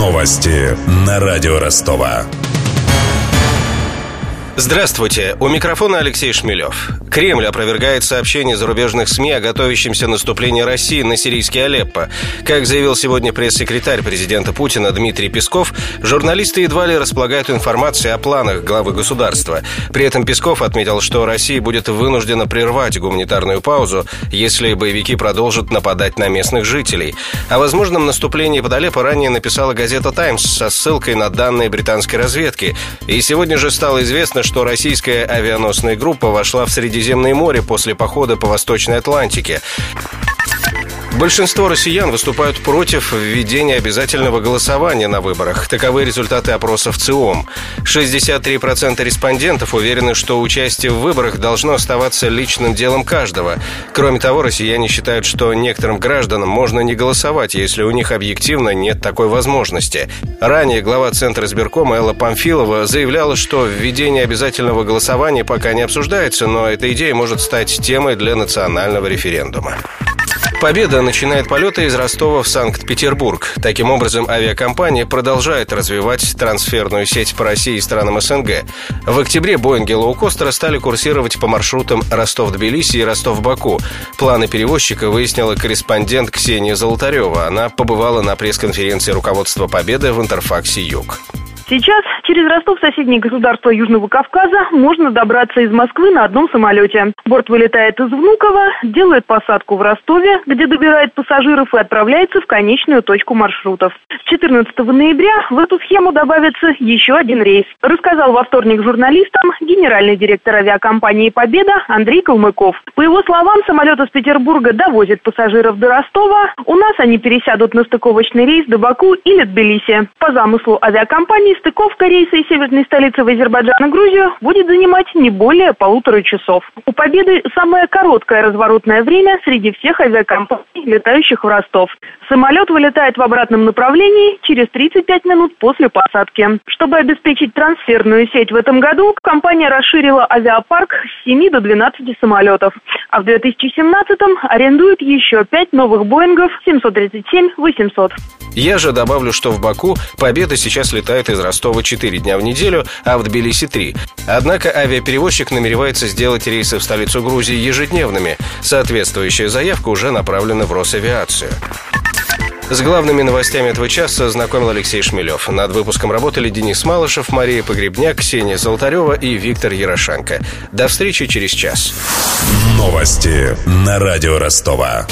Новости на радио Ростова. Здравствуйте, у микрофона Алексей Шмелев. Кремль опровергает сообщения зарубежных СМИ о готовящемся наступлении России на сирийский Алеппо. Как заявил сегодня пресс-секретарь президента Путина Дмитрий Песков, журналисты едва ли располагают информацией о планах главы государства. При этом Песков отметил, что Россия будет вынуждена прервать гуманитарную паузу, если боевики продолжат нападать на местных жителей. О возможном наступлении под Алеппо ранее написала газета «Таймс» со ссылкой на данные британской разведки. И сегодня же стало известно, что российская авианосная группа вошла в Средиземное море после похода по Восточной Атлантике. Большинство россиян выступают против введения обязательного голосования на выборах. Таковы результаты опросов ЦИОМ. 63% респондентов уверены, что участие в выборах должно оставаться личным делом каждого. Кроме того, россияне считают, что некоторым гражданам можно не голосовать, если у них объективно нет такой возможности. Ранее глава Центра избиркома Элла Памфилова заявляла, что введение обязательного голосования пока не обсуждается, но эта идея может стать темой для национального референдума. Победа начинает полеты из Ростова в Санкт-Петербург. Таким образом, авиакомпания продолжает развивать трансферную сеть по России и странам СНГ. В октябре Боинги лоукостера стали курсировать по маршрутам Ростов-Тбилиси и Ростов-Баку. Планы перевозчика выяснила корреспондент Ксения Золотарева. Она побывала на пресс-конференции руководства Победы в Интерфаксе «Юг». Сейчас через Ростов, соседнее государство Южного Кавказа, можно добраться из Москвы на одном самолете. Борт вылетает из Внуково, делает посадку в Ростове, где добирает пассажиров и отправляется в конечную точку маршрутов. 14 ноября в эту схему добавится еще один рейс, рассказал во вторник журналистам генеральный директор авиакомпании «Победа» Андрей Калмыков. По его словам, самолет из Петербурга довозит пассажиров до Ростова, у нас они пересядут на стыковочный рейс до Баку или Тбилиси. По замыслу авиакомпании стыковка рейса из северной столицы в Азербайджан и Грузию будет занимать не более полутора часов. У «Победы» самое короткое разворотное время среди всех авиакомпаний, летающих в Ростов. Самолет вылетает в обратном направлении через 35 минут после посадки. Чтобы обеспечить трансферную сеть в этом году, компания расширила авиапарк с 7 до 12 самолетов. А в 2017-м арендует еще 5 новых Боингов 737-800. Я же добавлю, что в Баку «Победа» сейчас летает из Ростова 4 дня в неделю, а в Тбилиси 3. Однако авиаперевозчик намеревается сделать рейсы в столицу Грузии ежедневными. Соответствующая заявка уже направлена в Росавиацию. С главными новостями этого часа знакомил Алексей Шмелев. Над выпуском работали Денис Малышев, Мария Погребняк, Ксения Золотарева и Виктор Ярошенко. До встречи через час. Новости на радио Ростова.